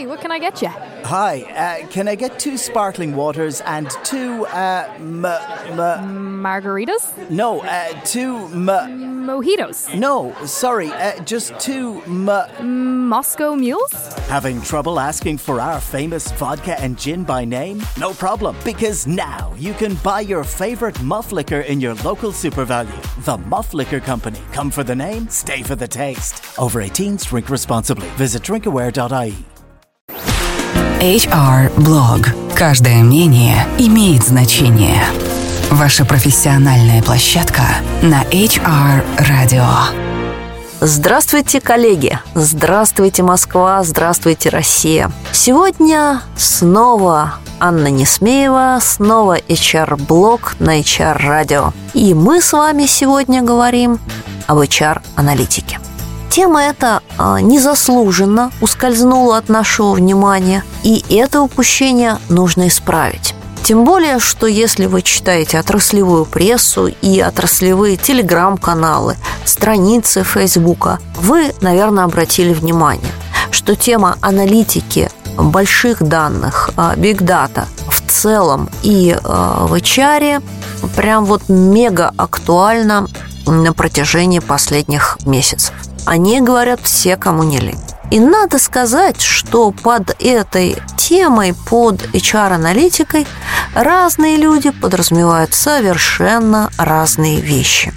Hi, what can I get you? Hi, uh, can I get two sparkling waters and two, uh, m- m- Margaritas? no, uh, two, m- Mojitos? no, sorry, uh, just two, m- Moscow mules? Having trouble asking for our famous vodka and gin by name? No problem, because now you can buy your favorite muff liquor in your local super value. The Muff Liquor Company. Come for the name, stay for the taste. Over 18s, drink responsibly. Visit drinkaware.ie. HR Blog. Каждое мнение имеет значение. Ваша профессиональная площадка на HR Radio. Здравствуйте, коллеги! Здравствуйте, Москва! Здравствуйте, Россия! Сегодня снова Анна Несмеева, снова HR-блог на HR-радио. И мы с вами сегодня говорим об HR-аналитике. Тема эта а, незаслуженно ускользнула от нашего внимания, и это упущение нужно исправить. Тем более, что если вы читаете отраслевую прессу и отраслевые телеграм-каналы, страницы Фейсбука, вы, наверное, обратили внимание, что тема аналитики больших данных, биг дата в целом и а, в HR прям вот мега актуальна на протяжении последних месяцев. О ней говорят все, кому не лень. И надо сказать, что под этой темой, под HR-аналитикой разные люди подразумевают совершенно разные вещи.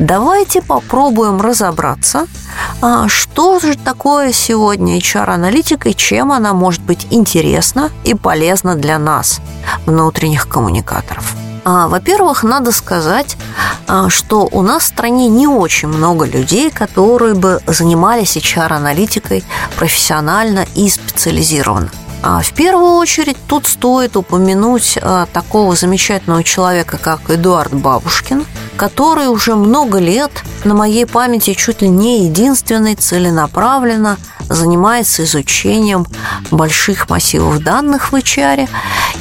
Давайте попробуем разобраться, а, что же такое сегодня HR-аналитика и чем она может быть интересна и полезна для нас, внутренних коммуникаторов. А, во-первых, надо сказать, а, что у нас в стране не очень много людей, которые бы занимались HR-аналитикой профессионально и специализированно. А в первую очередь тут стоит упомянуть такого замечательного человека, как Эдуард Бабушкин, который уже много лет на моей памяти чуть ли не единственный целенаправленно занимается изучением больших массивов данных в HR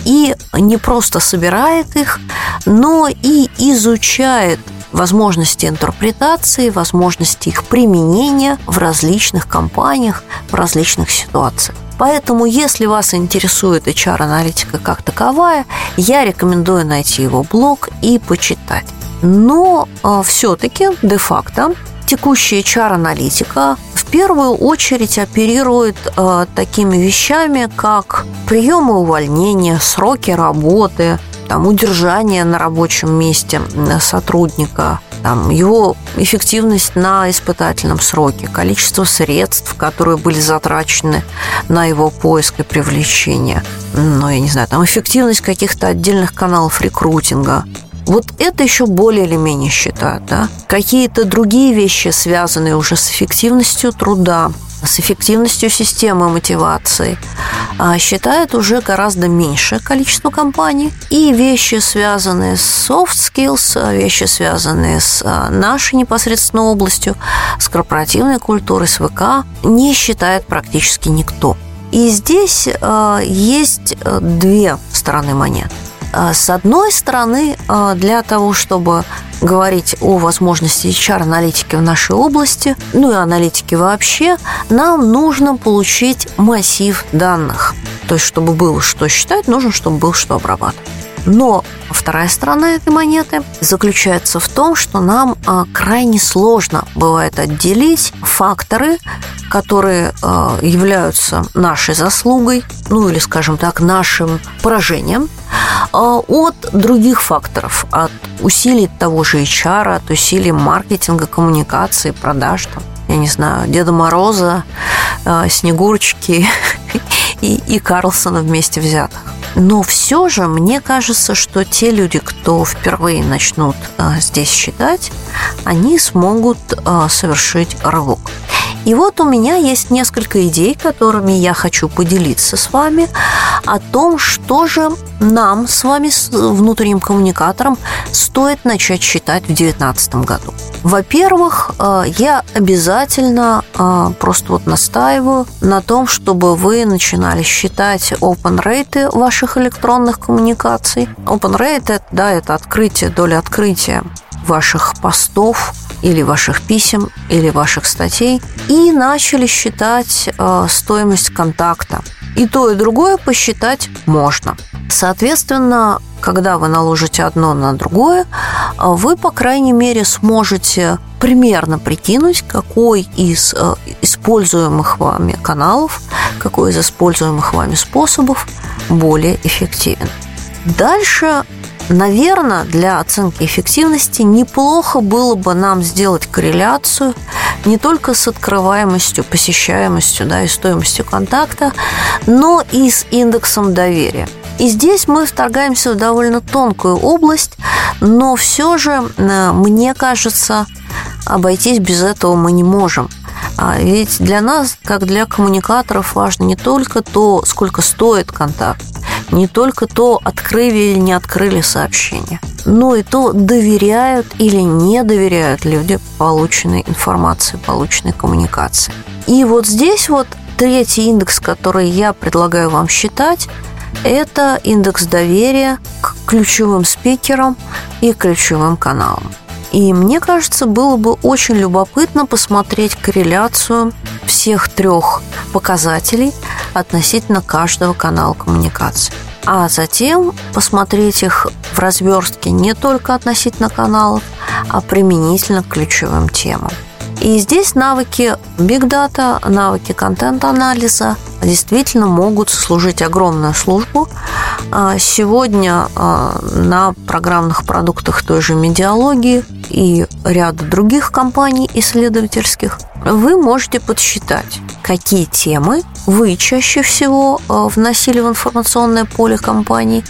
и не просто собирает их, но и изучает возможности интерпретации, возможности их применения в различных компаниях, в различных ситуациях. Поэтому, если вас интересует HR-аналитика как таковая, я рекомендую найти его блог и почитать. Но э, все-таки де-факто текущая HR-аналитика в первую очередь оперирует э, такими вещами, как приемы увольнения, сроки работы, там, удержание на рабочем месте сотрудника, там, его эффективность на испытательном сроке, количество средств, которые были затрачены на его поиск и привлечение, ну, я не знаю, там, эффективность каких-то отдельных каналов рекрутинга, вот это еще более или менее считают, да. Какие-то другие вещи, связанные уже с эффективностью труда, с эффективностью системы мотивации а, считают уже гораздо меньшее количество компаний. И вещи, связанные с soft skills, вещи, связанные с а, нашей непосредственно областью, с корпоративной культурой, с ВК, не считает практически никто. И здесь а, есть две стороны монеты. С одной стороны, для того, чтобы говорить о возможности HR-аналитики в нашей области, ну и аналитики вообще, нам нужно получить массив данных. То есть, чтобы было что считать, нужно, чтобы было что обрабатывать. Но вторая сторона этой монеты заключается в том, что нам а, крайне сложно бывает отделить факторы, которые а, являются нашей заслугой, ну или, скажем так, нашим поражением, а, от других факторов, от усилий того же HR, от усилий маркетинга, коммуникации, продаж, там, я не знаю, Деда Мороза, Снегурочки и, и Карлсона вместе взятых. Но все же мне кажется, что те люди, кто впервые начнут а, здесь считать, они смогут а, совершить рывок. И вот у меня есть несколько идей, которыми я хочу поделиться с вами о том, что же нам с вами, с внутренним коммуникатором, стоит начать считать в 2019 году. Во-первых, э, я обязательно э, просто вот настаиваю на том, чтобы вы начинали считать open rate ваших электронных коммуникаций. Open rate, да, это открытие, доля открытия ваших постов или ваших писем, или ваших статей, и начали считать э, стоимость контакта. И то, и другое посчитать можно. Соответственно, когда вы наложите одно на другое, вы, по крайней мере, сможете примерно прикинуть, какой из э, используемых вами каналов, какой из используемых вами способов более эффективен. Дальше Наверное, для оценки эффективности неплохо было бы нам сделать корреляцию не только с открываемостью, посещаемостью да, и стоимостью контакта, но и с индексом доверия. И здесь мы вторгаемся в довольно тонкую область, но все же, э, мне кажется, обойтись без этого мы не можем. А ведь для нас, как для коммуникаторов, важно не только то, сколько стоит контакт, не только то, открыли или не открыли сообщение, но и то, доверяют или не доверяют люди полученной информации, полученной коммуникации. И вот здесь вот третий индекс, который я предлагаю вам считать, это индекс доверия к ключевым спикерам и ключевым каналам. И мне кажется, было бы очень любопытно посмотреть корреляцию всех трех показателей относительно каждого канала коммуникации. А затем посмотреть их в разверстке не только относительно каналов, а применительно к ключевым темам. И здесь навыки Big Data, навыки контент-анализа действительно могут сослужить огромную службу. А сегодня а, на программных продуктах той же медиалогии и ряда других компаний исследовательских вы можете подсчитать, какие темы вы чаще всего а, вносили в информационное поле компании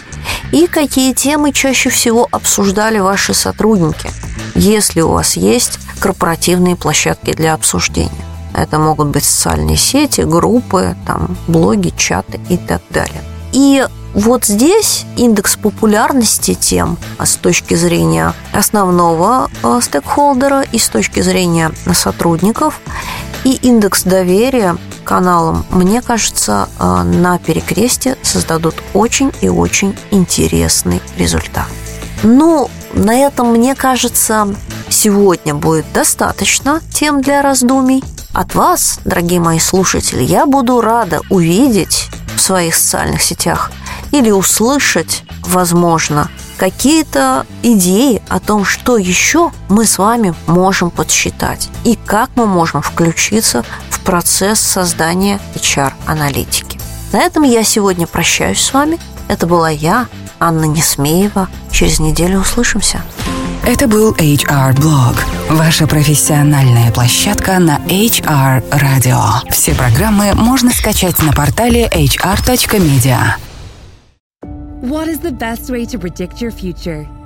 и какие темы чаще всего обсуждали ваши сотрудники, если у вас есть корпоративные площадки для обсуждения. Это могут быть социальные сети, группы, там, блоги, чаты и так далее. И вот здесь индекс популярности тем а с точки зрения основного а, стейкхолдера и с точки зрения сотрудников и индекс доверия каналам, мне кажется, а, на перекресте создадут очень и очень интересный результат. Ну, на этом, мне кажется, сегодня будет достаточно тем для раздумий. От вас, дорогие мои слушатели, я буду рада увидеть своих социальных сетях или услышать, возможно, какие-то идеи о том, что еще мы с вами можем подсчитать и как мы можем включиться в процесс создания HR-аналитики. На этом я сегодня прощаюсь с вами. Это была я, Анна Несмеева. Через неделю услышимся. Это был HR Blog, ваша профессиональная площадка на HR Radio. Все программы можно скачать на портале hr.media. What is the best way to predict your future?